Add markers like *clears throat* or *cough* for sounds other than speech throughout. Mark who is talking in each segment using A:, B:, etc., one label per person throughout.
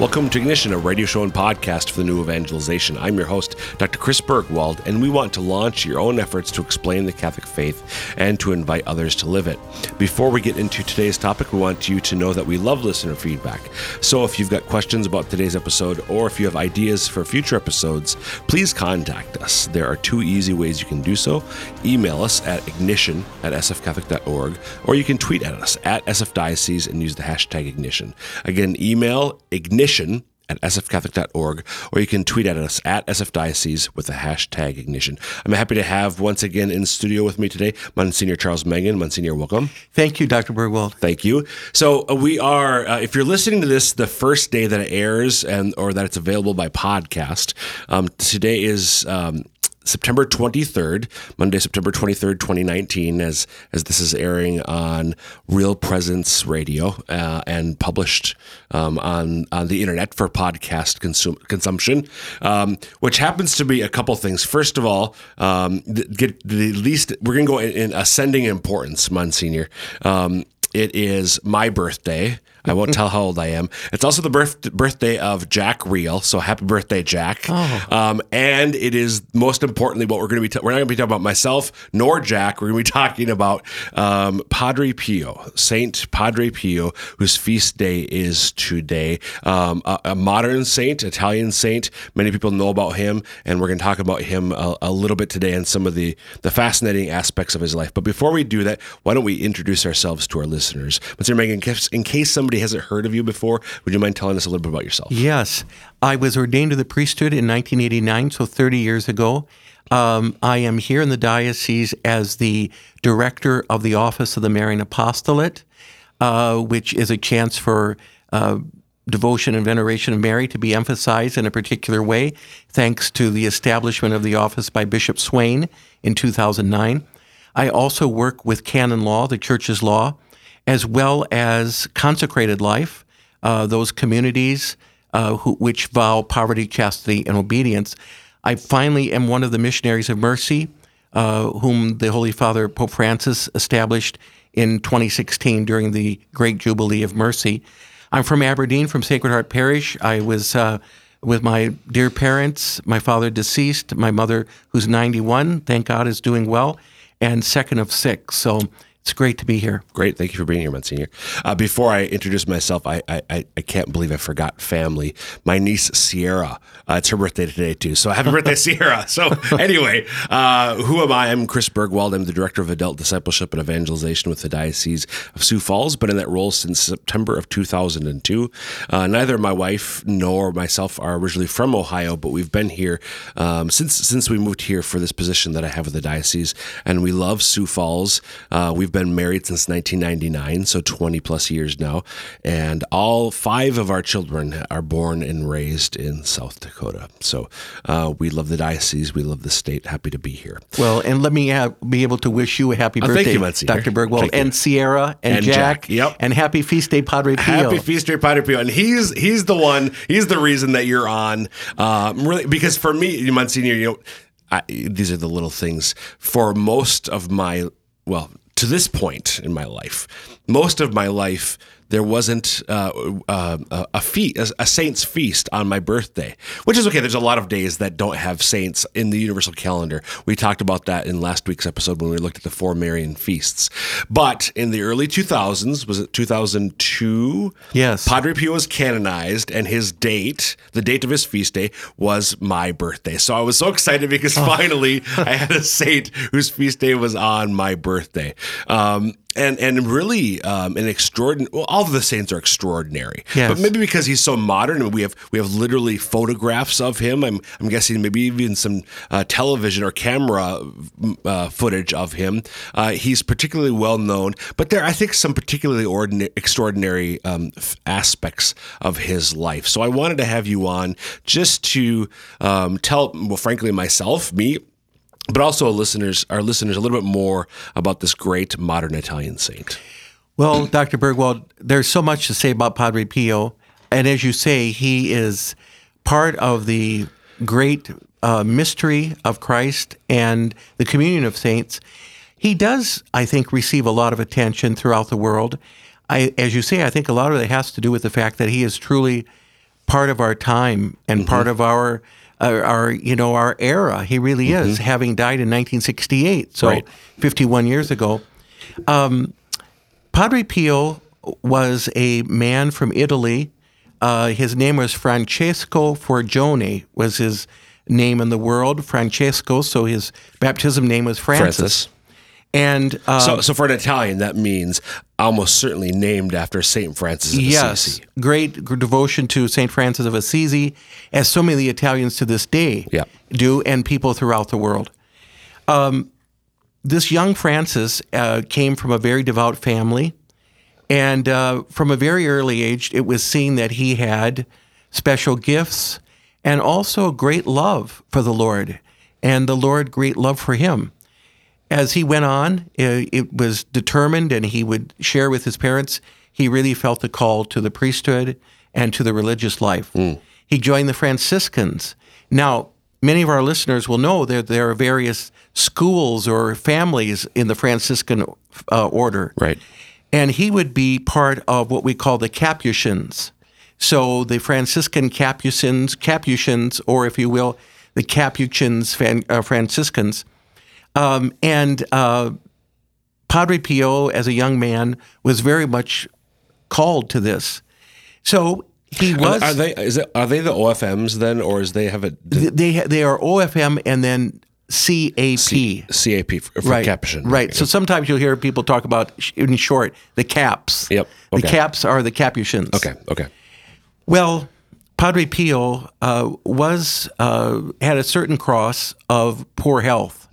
A: Welcome to Ignition, a radio show and podcast for the new evangelization. I'm your host, Dr. Chris Burgwald, and we want to launch your own efforts to explain the Catholic faith and to invite others to live it. Before we get into today's topic, we want you to know that we love listener feedback. So if you've got questions about today's episode or if you have ideas for future episodes, please contact us. There are two easy ways you can do so. Email us at ignition at sfcatholic.org, or you can tweet at us at sfdiocese and use the hashtag ignition. Again, email ignition at sfcatholic.org, or you can tweet at us at sfdiocese with the hashtag ignition. I'm happy to have once again in studio with me today Monsignor Charles Mangan. Monsignor, welcome.
B: Thank you, Dr. Burgwald.
A: Thank you. So uh, we are, uh, if you're listening to this the first day that it airs and or that it's available by podcast, um, today is um, September 23rd, Monday, September 23rd, 2019, as as this is airing on Real Presence Radio uh, and published um, on on the internet for podcast consum- consumption, um, which happens to be a couple things. First of all, um, get the least we're going to go in, in, ascending importance, Monsignor. Um, it is my birthday. I won't tell how old I am. It's also the birth, birthday of Jack Reel, so happy birthday, Jack!
B: Oh.
A: Um, and it is most importantly what we're going to be. Ta- we're not going to be talking about myself nor Jack. We're going to be talking about um, Padre Pio, Saint Padre Pio, whose feast day is today. Um, a, a, modern saint, Italian saint. Many people know about him, and we're going to talk about him a, a little bit today and some of the the fascinating aspects of his life. But before we do that, why don't we introduce ourselves to our listeners? Mr. Mangan, in case, case somebody hasn't heard of you before, would you mind telling us a little bit about yourself?
B: Yes. I was ordained to the priesthood in 1989, so 30 years ago. Um, I am here in the diocese as the director of the Office of the Marian Apostolate, uh, which is a chance for uh, devotion and veneration of Mary to be emphasized in a particular way, thanks to the establishment of the office by Bishop Swain in 2009. I also work with canon law, the church's law, as well as consecrated life, uh, those communities uh, who, which vow poverty, chastity, and obedience. I finally am one of the missionaries of mercy, uh, whom the Holy Father Pope Francis established in 2016 during the Great Jubilee of Mercy. I'm from Aberdeen, from Sacred Heart Parish. I was uh, with my dear parents, my father deceased, my mother, who's 91, thank God is doing well, and second of six. So it's great to be here.
A: Great. Thank you for being here, Monsignor. Uh, before I introduce myself, I, I, I can't believe I forgot family. My niece, Sierra, uh, it's her birthday today, too. So happy birthday, *laughs* Sierra. So, anyway, uh, who am I? I'm Chris Burgwald. I'm the Director of Adult Discipleship and Evangelization with the Diocese of Sioux Falls, been in that role since September of 2002. Uh, neither my wife nor myself are originally from Ohio, but we've been here um, since, since we moved here for this position that I have with the Diocese. And we love Sioux Falls. Uh, we've been married since 1999, so 20 plus years now. And all five of our children are born and raised in South Dakota. So uh, we love the diocese. We love the state. Happy to be here.
B: Well, and let me have, be able to wish you a happy
A: Oh,
B: birthday,
A: thank you.
B: Dr. Burgwald,
A: Thank you.
B: and Sierra, and,
A: And
B: Jack,
A: Jack. Yep.
B: and happy feast day, Padre Pio.
A: Happy Feast Day, Padre Pio, and he's he's the one. He's the reason that you're on. Um, really, because for me, Monsignor, you know, I, these are the little things. For most of my well, to this point in my life, most of my life, there wasn't uh, uh, a feast, a saint's feast on my birthday, which is okay. There's a lot of days that don't have saints in the universal calendar. We talked about that in last week's episode when we looked at the four Marian feasts. But in the early 2000s, was it 2002?
B: Yes.
A: Padre Pio was canonized, and his date, the date of his feast day, was my birthday. So I was so excited because finally I had a saint whose feast day was on my birthday. Um, and and really um, an extraordinary. Well, all of the saints are extraordinary,
B: Yes.
A: but maybe because he's so modern, we have we have literally photographs of him. I'm I'm guessing maybe even some uh, television or camera uh, footage of him. Uh, he's particularly well known, but there I think some particularly ordinary, extraordinary um, f- aspects of his life. So I wanted to have you on just to um, tell, well, frankly, myself, me, but also listeners, our listeners, a little bit more about this great modern Italian saint.
B: Well, Dr. Burgwald, there's so much to say about Padre Pio. And as you say, he is part of the great uh, mystery of Christ and the communion of saints, he does, I think, receive a lot of attention throughout the world. I, as you say, I think a lot of it has to do with the fact that he is truly part of our time and part of our, uh, our, you know, our era. He really is, having died in 1968, so
A: Right.
B: 51 years ago. Um, Padre Pio was a man from Italy. Uh, his name was Francesco Forgione, was his name in the world. Francesco, so his baptism name was Francis.
A: Francis.
B: And uh,
A: So, so for an Italian, that means almost certainly named after Saint Francis of
B: yes,
A: Assisi.
B: great devotion to Saint Francis of Assisi, as so many Italians to this day
A: Yeah.
B: do, and people throughout the world. Um, this young Francis uh, came from a very devout family, and uh, from a very early age, it was seen that he had special gifts and also great love for the Lord, and the Lord great love for him as he went on, uh, it was determined, and he would share with his parents, he really felt the call to the priesthood and to the religious life. He joined the Franciscans. Now, many of our listeners will know that there are various schools or families in the Franciscan uh, order.
A: Right.
B: And he would be part of what we call the Capuchins. So the Franciscan Capuchins, Capuchins, or if you will, the Capuchins Fan, uh, Franciscans. Um, and uh, Padre Pio, as a young man, was very much called to this. So he was.
A: Are they is it, are they the OFMs then, or is they have a
B: they they are OFM and then CAP.
A: CAP for, for
B: right,
A: Capuchin?
B: right. So sometimes you'll hear people talk about, in short, the caps.
A: Yep,
B: The caps are the Capuchins.
A: Okay. Okay.
B: Well, Padre Pio uh, was uh, had a certain cross of poor health,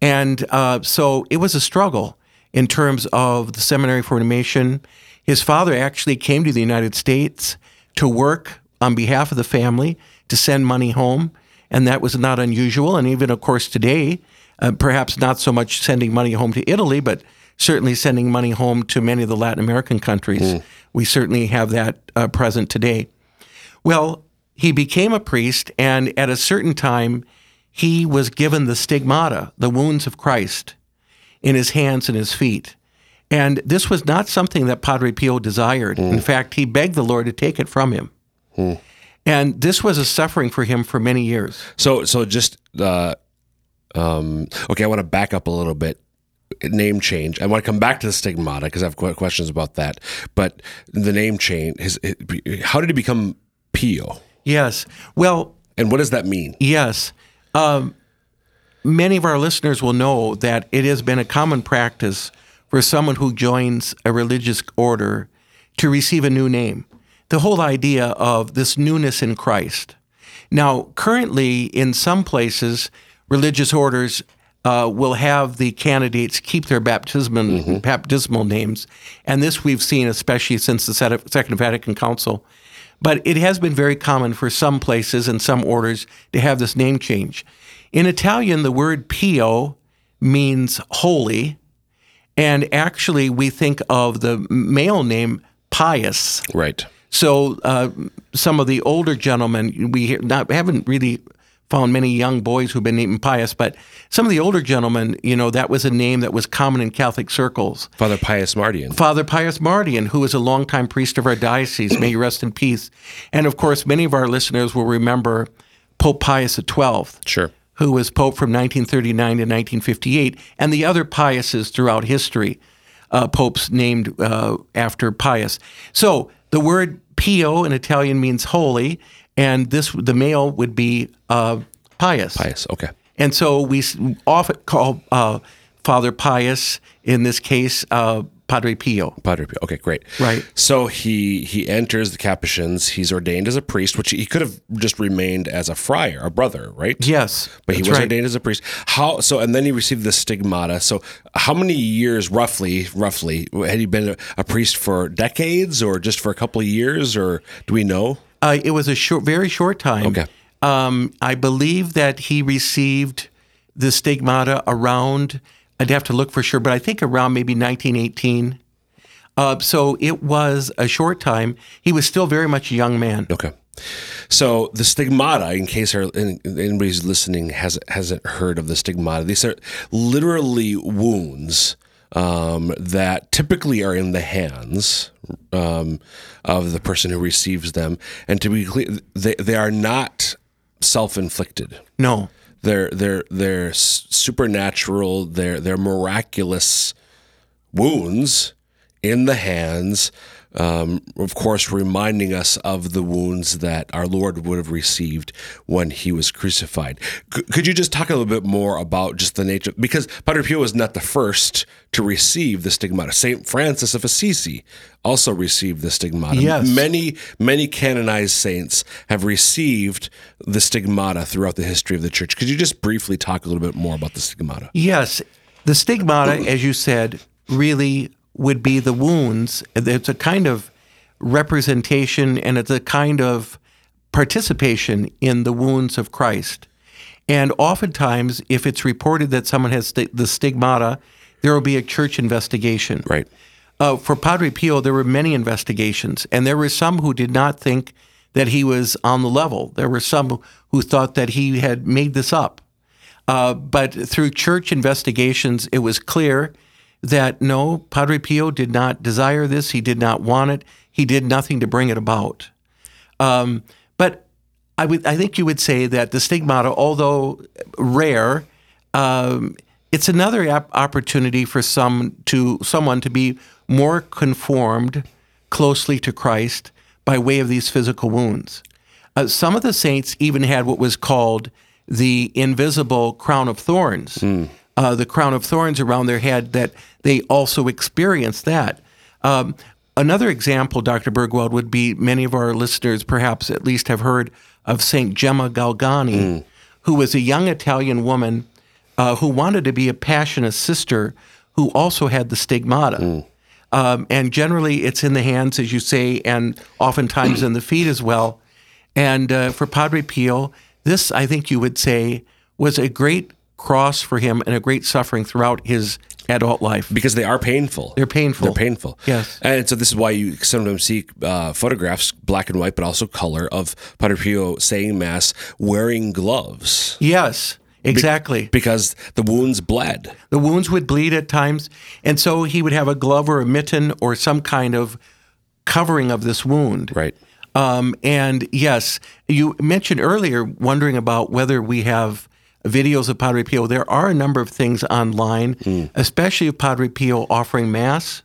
B: and uh, so it was a struggle in terms of the seminary formation. His father actually came to the United States to work on behalf of the family to send money home, and that was not unusual. And even, of course, today, uh, perhaps not so much sending money home to Italy, but certainly sending money home to many of the Latin American countries. We certainly have that uh, present today. Well, he became a priest, and at a certain time, he was given the stigmata, the wounds of Christ, in his hands and his feet. And this was not something that Padre Pio desired. In fact, he begged the Lord to take it from him. And this was a suffering for him for many years.
A: So so just uh, um, okay. I want to back up a little bit. Name change. I want to come back to the stigmata because I have questions about that. But the name change. His, how did he become Pio?
B: Yes. Well,
A: And what does that mean?
B: Yes. Um, many of our listeners will know that it has been a common practice for someone who joins a religious order to receive a new name. The whole idea of this newness in Christ. Now, currently, in some places, religious orders uh, will have the candidates keep their baptismal, baptismal names. And this we've seen especially since the Second Vatican Council. But it has been very common for some places and some orders to have this name change. In Italian, the word pio means holy. And actually, we think of the male name pious.
A: Right.
B: So uh, some of the older gentlemen, we hear- not, haven't really found many young boys who've been named Pius, but some of the older gentlemen, you know, that was a name that was common in Catholic circles.
A: Father Pius Mardian.
B: Father Pius Mardian, who was a longtime priest of our diocese, may you rest in peace. And of course, many of our listeners will remember Pope Pius XII,
A: Sure.
B: who was Pope from 1939 to 1958, and the other Piuses throughout history, uh, popes named uh, after Pius. So the word Pio in Italian means holy, and this the male would be uh, Pius.
A: Pius. Okay.
B: And so we often call uh, Father Pius, in this case, uh, Padre Pio.
A: Padre Pio. Okay, great.
B: Right.
A: So he he enters the Capuchins. He's ordained as a priest, which he could have just remained as a friar, a brother, right?
B: Yes,
A: But he was
B: right.
A: ordained as a priest. How so? And then he received the stigmata. So, how many years, roughly, roughly, had he been a, a priest for decades, or just for a couple of years, or do we know?
B: Uh, it was a short, very short time.
A: Okay.
B: Um, I believe that he received the stigmata around. I'd have to look for sure, but I think around maybe 1918. Uh, so it was a short time. He was still very much a young man.
A: Okay. So the stigmata, in case anybody's listening has hasn't heard of the stigmata, these are literally wounds um, that typically are in the hands um, of the person who receives them, and to be clear, they they are not self-inflicted.
B: No.
A: They're they're they're supernatural. They're they're miraculous wounds in the hands. Um, of course, reminding us of the wounds that our Lord would have received when he was crucified. C- could you just talk a little bit more about just the nature? Because Padre Pio was not the first to receive the stigmata. Saint Francis of Assisi also received the stigmata.
B: Yes.
A: Many, many canonized saints have received the stigmata throughout the history of the church. Could you just briefly talk a little bit more about the stigmata?
B: Yes, the stigmata, as you said, really would be the wounds. It's a kind of representation and it's a kind of participation in the wounds of Christ. And oftentimes, if it's reported that someone has sti- the stigmata, there will be a church investigation.
A: Right.
B: Uh, for Padre Pio, there were many investigations, and there were some who did not think that he was on the level. There were some who thought that he had made this up. Uh, but through church investigations, it was clear that no, Padre Pio did not desire this. He did not want it. He did nothing to bring it about. Um, but I would, I think you would say that the stigmata, although rare, um, it's another op- opportunity for some to someone to be more conformed closely to Christ by way of these physical wounds. Uh, some of the saints even had what was called the invisible crown of thorns, uh, the crown of thorns around their head, that they also experienced that. Um, another example, Dr. Burgwald, would be many of our listeners perhaps at least have heard of St. Gemma Galgani, who was a young Italian woman uh, who wanted to be a Passionist sister who also had the stigmata. Um, and generally, it's in the hands, as you say, and oftentimes in the feet as well. And uh, for Padre Pio, this, I think you would say, was a great cross for him and a great suffering throughout his adult life.
A: because they are painful.
B: They're painful.
A: They're painful.
B: Yes.
A: And so this is why you sometimes see uh, photographs, black and white, but also color, of Padre Pio saying mass wearing gloves
B: Yes, exactly.
A: because the wounds bled.
B: The wounds would bleed at times, and so he would have a glove or a mitten or some kind of covering of this wound.
A: Right.
B: Um, and yes, you mentioned earlier wondering about whether we have videos of Padre Pio. There are a number of things online, hmm. especially of Padre Pio offering Mass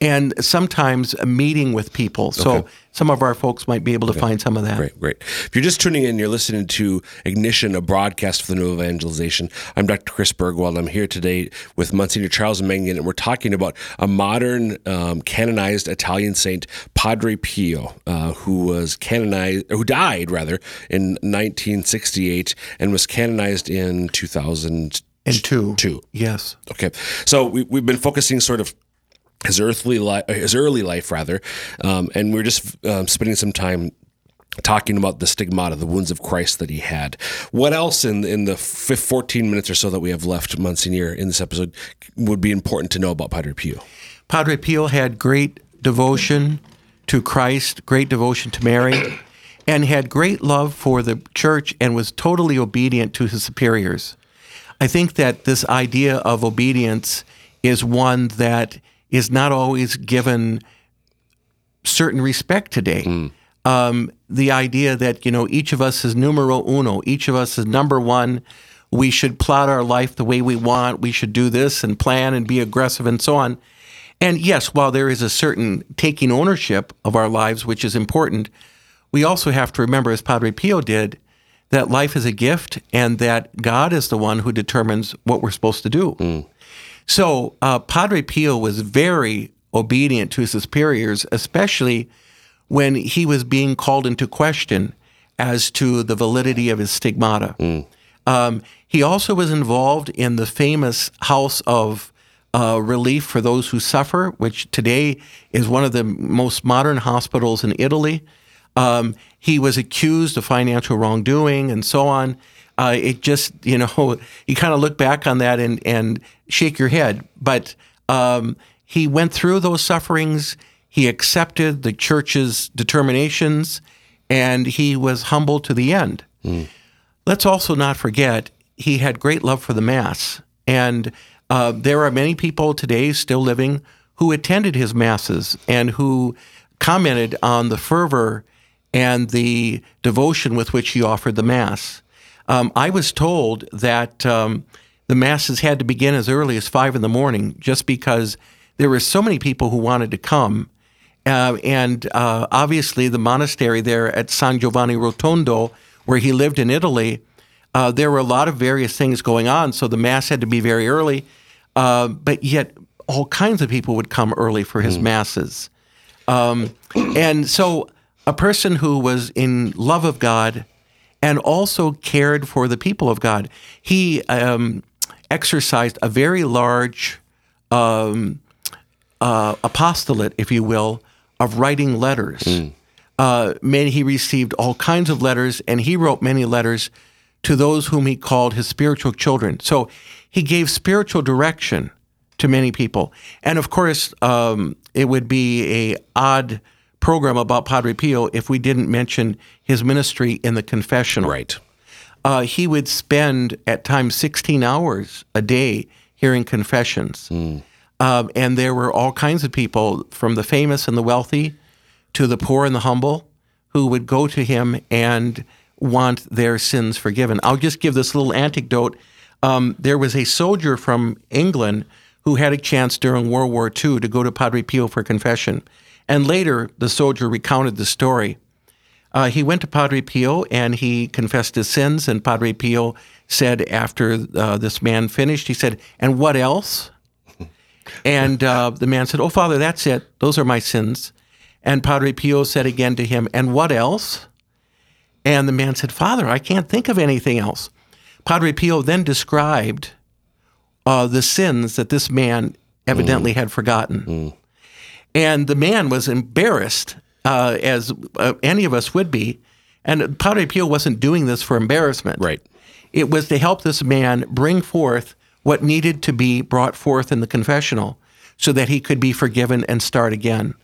B: and sometimes a meeting with people. So
A: Okay.
B: some of our folks might be able to find some of that.
A: Great, great. If you're just tuning in, you're listening to Ignition, a broadcast for the New Evangelization. I'm Dr. Chris Burgwald. I'm here today with Monsignor Charles Mangan, and we're talking about a modern um, canonized Italian saint, Padre Pio, uh, who was canonized, who died rather in 1968 and was canonized in 2002.
B: And two.
A: Two.
B: Yes.
A: Okay, so we, we've been focusing sort of his earthly life, his early life rather, um, and we're just um, spending some time talking about the stigmata, the wounds of Christ that he had. What else in in the fif- 14 minutes or so that we have left, Monsignor, in this episode would be important to know about Padre Pio?
B: Padre Pio had great devotion to Christ, great devotion to Mary, *clears throat* and had great love for the church and was totally obedient to his superiors. I think that this idea of obedience is one that is not always given certain respect today. Um, the idea that you know each of us is numero uno, each of us is number one. We should plot our life the way we want. We should do this and plan and be aggressive and so on. And yes, while there is a certain taking ownership of our lives, which is important, we also have to remember, as Padre Pio did, that life is a gift and that God is the one who determines what we're supposed to do. So uh, Padre Pio was very obedient to his superiors, especially when he was being called into question as to the validity of his stigmata. Um, he also was involved in the famous House of uh, Relief for Those Who Suffer, which today is one of the most modern hospitals in Italy. Um, he was accused of financial wrongdoing and so on. Uh, it just, you know, *laughs* you kind of look back on that and, and shake your head. But um, he went through those sufferings. He accepted the church's determinations and he was humble to the end. Let's also not forget he had great love for the Mass. And uh, there are many people today still living who attended his Masses and who commented on the fervor and the devotion with which he offered the Mass. Um, I was told that um, the Masses had to begin as early as five in the morning just because there were so many people who wanted to come. Uh, and uh, obviously, the monastery there at San Giovanni Rotondo, where he lived in Italy, uh, there were a lot of various things going on. So the Mass had to be very early. Uh, but yet, all kinds of people would come early for his Masses. Um, and so, a person who was in love of God and also cared for the people of God, he um, exercised a very large um, uh, apostolate, if you will, of writing letters. Uh, many, he received all kinds of letters, and he wrote many letters to those whom he called his spiritual children. So he gave spiritual direction to many people. And of course, um, it would be a odd program about Padre Pio if we didn't mention his ministry in the confessional.
A: Right.
B: Uh, he would spend at times 16 hours a day hearing confessions. Um, and there were all kinds of people, from the famous and the wealthy to the poor and the humble, who would go to him and want their sins forgiven. I'll just give this little anecdote. Um, there was a soldier from England who had a chance during World War II to go to Padre Pio for confession. And later, the soldier recounted the story. Uh, he went to Padre Pio and he confessed his sins. And Padre Pio said, after uh, this man finished, he said, And what else? *laughs* and uh, the man said, Oh, Father, that's it. Those are my sins. And Padre Pio said again to him, And what else? And the man said, Father, I can't think of anything else. Padre Pio then described uh, the sins that this man evidently had forgotten. And the man was embarrassed, uh, as uh, any of us would be. And Padre Pio wasn't doing this for embarrassment.
A: Right.
B: It was to help this man bring forth what needed to be brought forth in the confessional so that he could be forgiven and start again.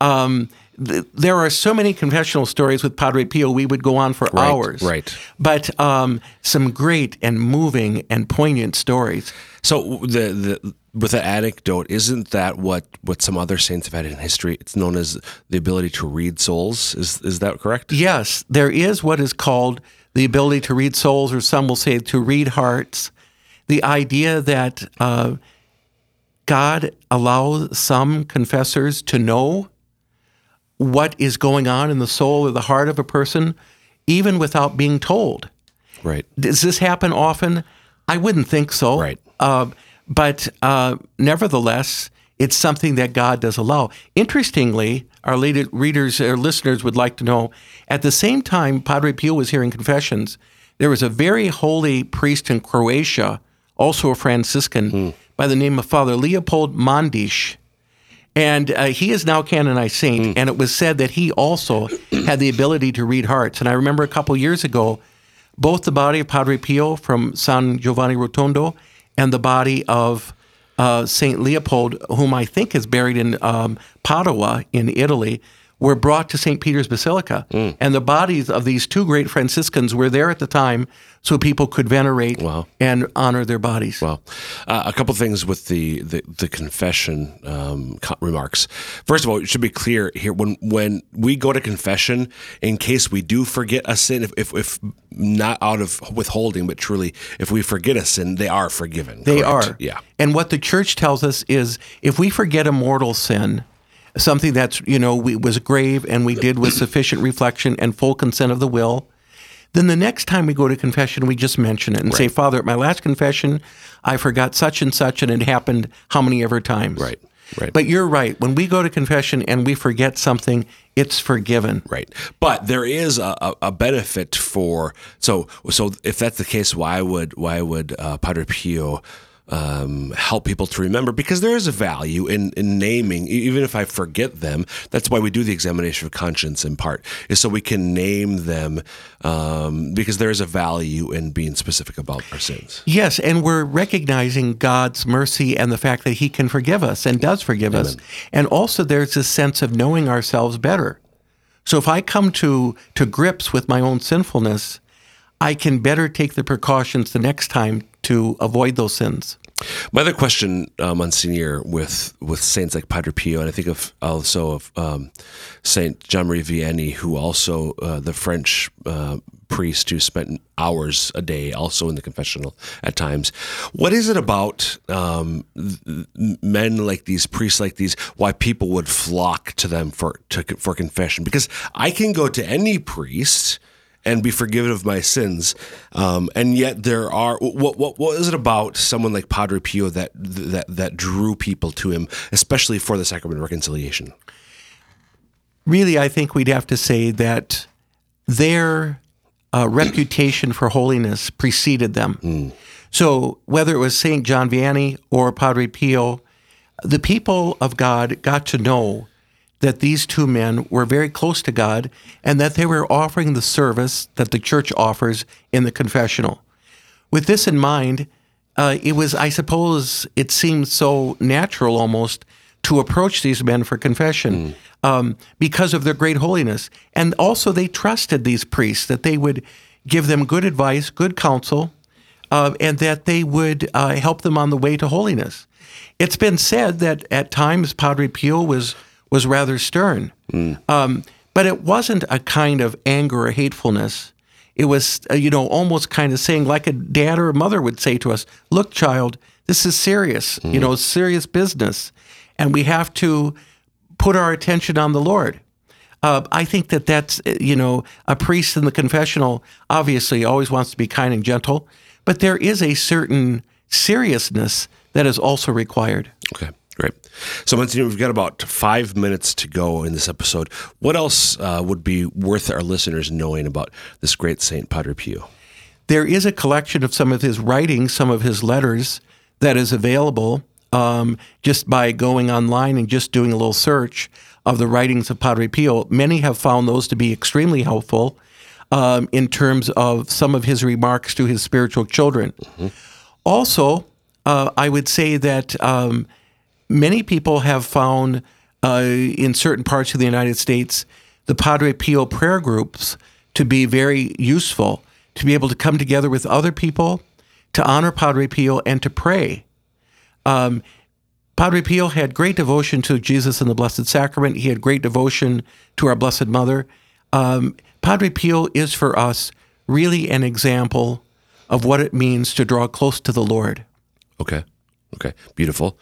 B: Um, th- there are so many confessional stories with Padre Pio, we would go on for
A: Right,
B: hours.
A: right.
B: But um, some great and moving and poignant stories.
A: So the the with that anecdote, isn't that what what some other saints have had in history? It's known as the ability to read souls. Is is that correct?
B: Yes, there is what is called the ability to read souls, or some will say to read hearts. The idea that uh, God allows some confessors to know what is going on in the soul or the heart of a person, even without being told.
A: Right.
B: Does this happen often? I wouldn't think so.
A: Right.
B: Uh, but uh, nevertheless, it's something that God does allow. Interestingly, our lead- readers or listeners would like to know at the same time Padre Pio was hearing confessions, there was a very holy priest in Croatia, also a Franciscan, by the name of Father Leopold Mandić. And uh, he is now canonized saint. And it was said that he also had the ability to read hearts. And I remember a couple years ago, both the body of Padre Pio from San Giovanni Rotondo and the body of uh, Saint Leopold, whom I think is buried in um, Padua in Italy, were brought to St. Peter's Basilica. And the bodies of these two great Franciscans were there at the time so people could venerate
A: Wow.
B: and honor their bodies.
A: Well, uh, a couple things with the the, the confession um, remarks. First of all, it should be clear here when when we go to confession, in case we do forget a sin, if if, if not out of withholding, but truly, if we forget a sin, they are forgiven.
B: They
A: correct?
B: are.
A: Yeah.
B: And what the church tells us is if we forget a mortal sin, something that's, you know, we, was grave and we did with sufficient reflection and full consent of the will, then the next time we go to confession, we just mention it and say, Father, at my last confession, I forgot such and such, and it happened how many ever times.
A: Right, right.
B: But you're right. When we go to confession and we forget something, it's forgiven.
A: Right, but there is a, a, a benefit for so so if that's the case, why would why would uh, Padre Pio um, help people to remember? Because there is a value in, in naming, even if I forget them. That's why we do the examination of conscience in part, is so we can name them um, because there is a value in being specific about our sins.
B: Yes, and we're recognizing God's mercy and the fact that He can forgive us and does forgive us. And also, there's this sense of knowing ourselves better. So if I come to to grips with my own sinfulness, I can better take the precautions the next time to avoid those sins.
A: My other question, uh, Monsignor, with with saints like Padre Pio, and I think of also of um, Saint Jean Marie Vianney, who also uh, the French uh, priest who spent hours a day, also in the confessional at times. What is it about um, men like these, priests like these, why people would flock to them for to, for confession? Because I can go to any priest and be forgiven of my sins. Um, and yet there are what, what what is it about someone like Padre Pio that that that drew people to him, especially for the sacrament of reconciliation?
B: Really, I think we'd have to say that their uh, reputation for holiness preceded them. Mm. So whether it was Saint John Vianney or Padre Pio, the people of God got to know that these two men were very close to God and that they were offering the service that the church offers in the confessional. With this in mind, uh, it was, I suppose, it seemed so natural almost to approach these men for confession mm. um, because of their great holiness. And also, they trusted these priests that they would give them good advice, good counsel, uh, and that they would uh, help them on the way to holiness. It's been said that at times Padre Pio was was rather stern. Mm. Um, but it wasn't a kind of anger or hatefulness. It was, uh, you know, almost kind of saying, like a dad or a mother would say to us, Look, child, this is serious, mm. you know, serious business. And we have to put our attention on the Lord. Uh, I think that that's, uh, you know, a priest in the confessional obviously always wants to be kind and gentle, but there is a certain seriousness that is also required.
A: Okay. Great. So, Monsignor, we've got about five minutes to go in this episode. What else uh, would be worth our listeners knowing about this great Saint Padre Pio?
B: There is a collection of some of his writings, some of his letters that is available um, just by going online and just doing a little search of the writings of Padre Pio. Many have found those to be extremely helpful um, in terms of some of his remarks to his spiritual children. Mm-hmm. Also, uh, I would say that. Um, many people have found uh, in certain parts of the United States the Padre Pio prayer groups to be very useful, to be able to come together with other people, to honor Padre Pio, and to pray. Um, Padre Pio had great devotion to Jesus and the Blessed Sacrament. He had great devotion to our Blessed Mother. Um, Padre Pio is for us really an example of what it means to draw close to the Lord.
A: Okay. Okay, beautiful.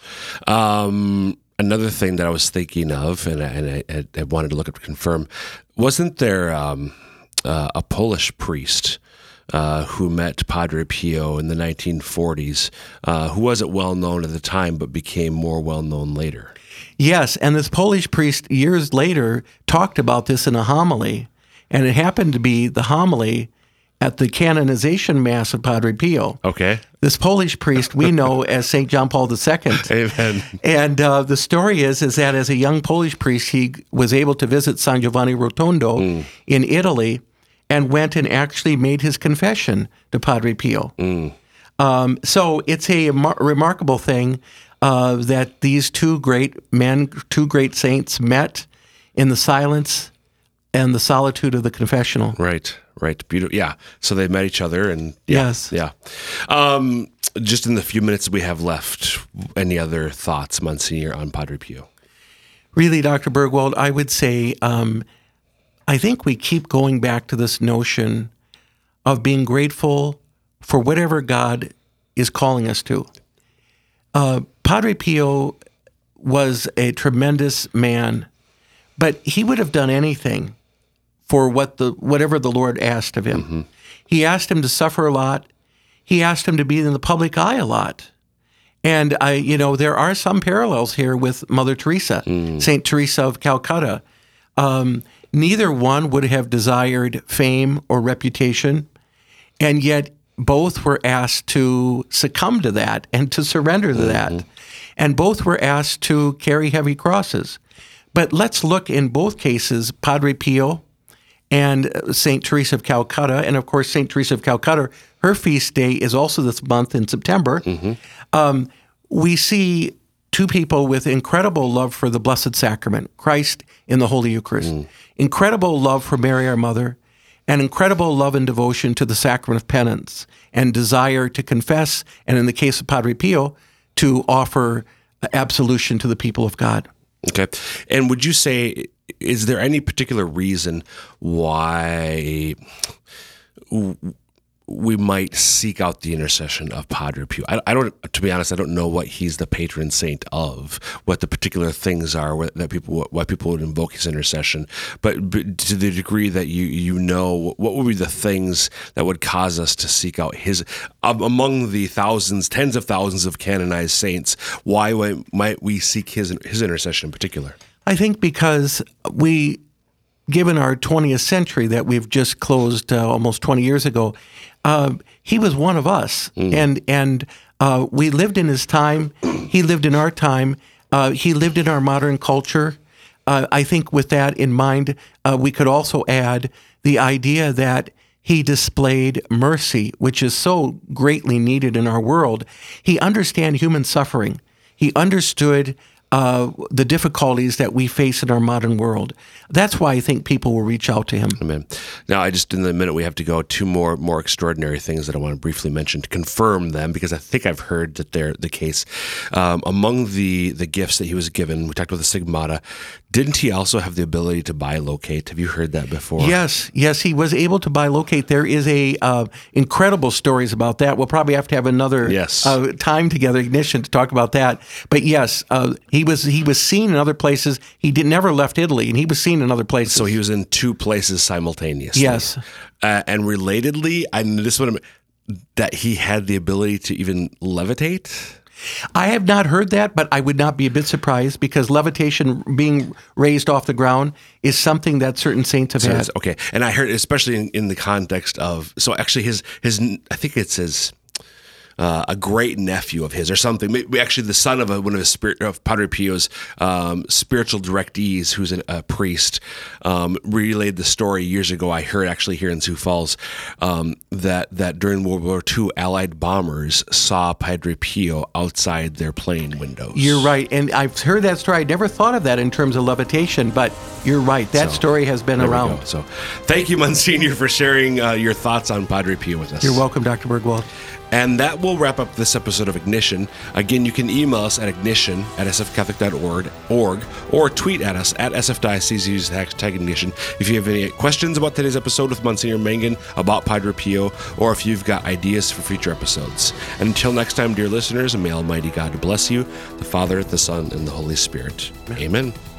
A: Um, another thing that I was thinking of, and I, and I, I wanted to look up to confirm, wasn't there um, uh, a Polish priest uh, who met Padre Pio in the 1940s, uh, who wasn't well known at the time, but became more well known later?
B: Yes, and this Polish priest years later talked about this in a homily, and it happened to be the homily at the canonization mass of Padre Pio.
A: Okay.
B: This Polish priest we know *laughs* as St. John Paul II.
A: Amen.
B: And uh, the story is is that as a young Polish priest, he was able to visit San Giovanni Rotondo mm. in Italy and went and actually made his confession to Padre Pio. Mm. Um, so it's a mar- remarkable thing uh, that these two great men, two great saints, met in the silence and the solitude of the confessional.
A: Right right? Beautiful. Yeah. So they met each other, and yeah,
B: yes,
A: yeah. Um, just in the few minutes we have left, any other thoughts, Monsignor, on Padre Pio?
B: Really, Dr. Burgwald, I would say um, I think we keep going back to this notion of being grateful for whatever God is calling us to. Uh, Padre Pio was a tremendous man, but he would have done anything for what the whatever the Lord asked of him. Mm-hmm. He asked him to suffer a lot. He asked him to be in the public eye a lot. And I, you know, there are some parallels here with Mother Teresa, mm. Saint Teresa of Calcutta. Um, neither one would have desired fame or reputation, and yet both were asked to succumb to that and to surrender to mm-hmm. that. And both were asked to carry heavy crosses. But let's look in both cases, Padre Pio and St. Teresa of Calcutta. And of course, St. Teresa of Calcutta, her feast day is also this month in September. Mm-hmm. Um, we see two people with incredible love for the Blessed Sacrament, Christ in the Holy Eucharist, incredible love for Mary, our Mother, and incredible love and devotion to the Sacrament of Penance, and desire to confess, and in the case of Padre Pio, to offer absolution to the people of God.
A: Okay. And would you say, is there any particular reason why we might seek out the intercession of Padre Pio. I, I, don't, to be honest, I don't know what he's the patron saint of, what the particular things are that people, why people would invoke his intercession. But, but to the degree that you you know, what would be the things that would cause us to seek out his um, among the thousands, tens of thousands of canonized saints? Why might we seek his his intercession in particular?
B: I think because we given our 20th century that we've just closed uh, almost 20 years ago, uh, he was one of us, mm. and and uh, we lived in his time. He lived in our time. Uh, he lived in our modern culture. Uh, I think with that in mind, uh, we could also add the idea that he displayed mercy, which is so greatly needed in our world. He understood human suffering. He understood uh, the difficulties that we face in our modern world. That's why I think people will reach out to him.
A: Amen. Now, I just in the minute we have to go two more more extraordinary things that I want to briefly mention to confirm them because I think I've heard that they're the case. Um, among the the gifts that he was given, we talked about the stigmata. Didn't he also have the ability to bilocate? Have you heard that before?
B: Yes, yes, he was able to bilocate. There is a uh, incredible stories about that. We'll probably have to have another
A: yes.
B: uh, time together, ignition, to talk about that. But yes, uh, he was he was seen in other places. He did never left Italy, and he was seen in other places.
A: So he was in two places simultaneously.
B: Yes,
A: uh, and relatedly, I this one that he had the ability to even levitate.
B: I have not heard that, but I would not be a bit surprised because levitation, being raised off the ground, is something that certain saints have so had.
A: Okay, and I heard, especially in, in the context of, so actually his his, I think it's his uh, a great nephew of his or something. Maybe actually the son of a, one of his spirit of Padre Pio's um, spiritual directees, who's an, a priest, um, relayed the story years ago. I heard actually here in Sioux Falls um, that that during World War II, Allied bombers saw Padre Pio outside their plane windows.
B: You're right, and I've heard that story. I never thought of that in terms of levitation, but you're right. That so, story has been around.
A: So, thank you, Monsignor, for sharing uh, your thoughts on Padre Pio with us.
B: You're welcome, Dr. Burgwald.
A: And that will wrap up this episode of Ignition. Again, you can email us at ignition at sfcatholic.org org, or tweet at us at sfdiocese, use hashtag ignition. If you have any questions about today's episode with Monsignor Mangan about Padre Pio, or if you've got ideas for future episodes. And until next time, dear listeners, may Almighty God bless you, the Father, the Son, and the Holy Spirit. Amen. Amen.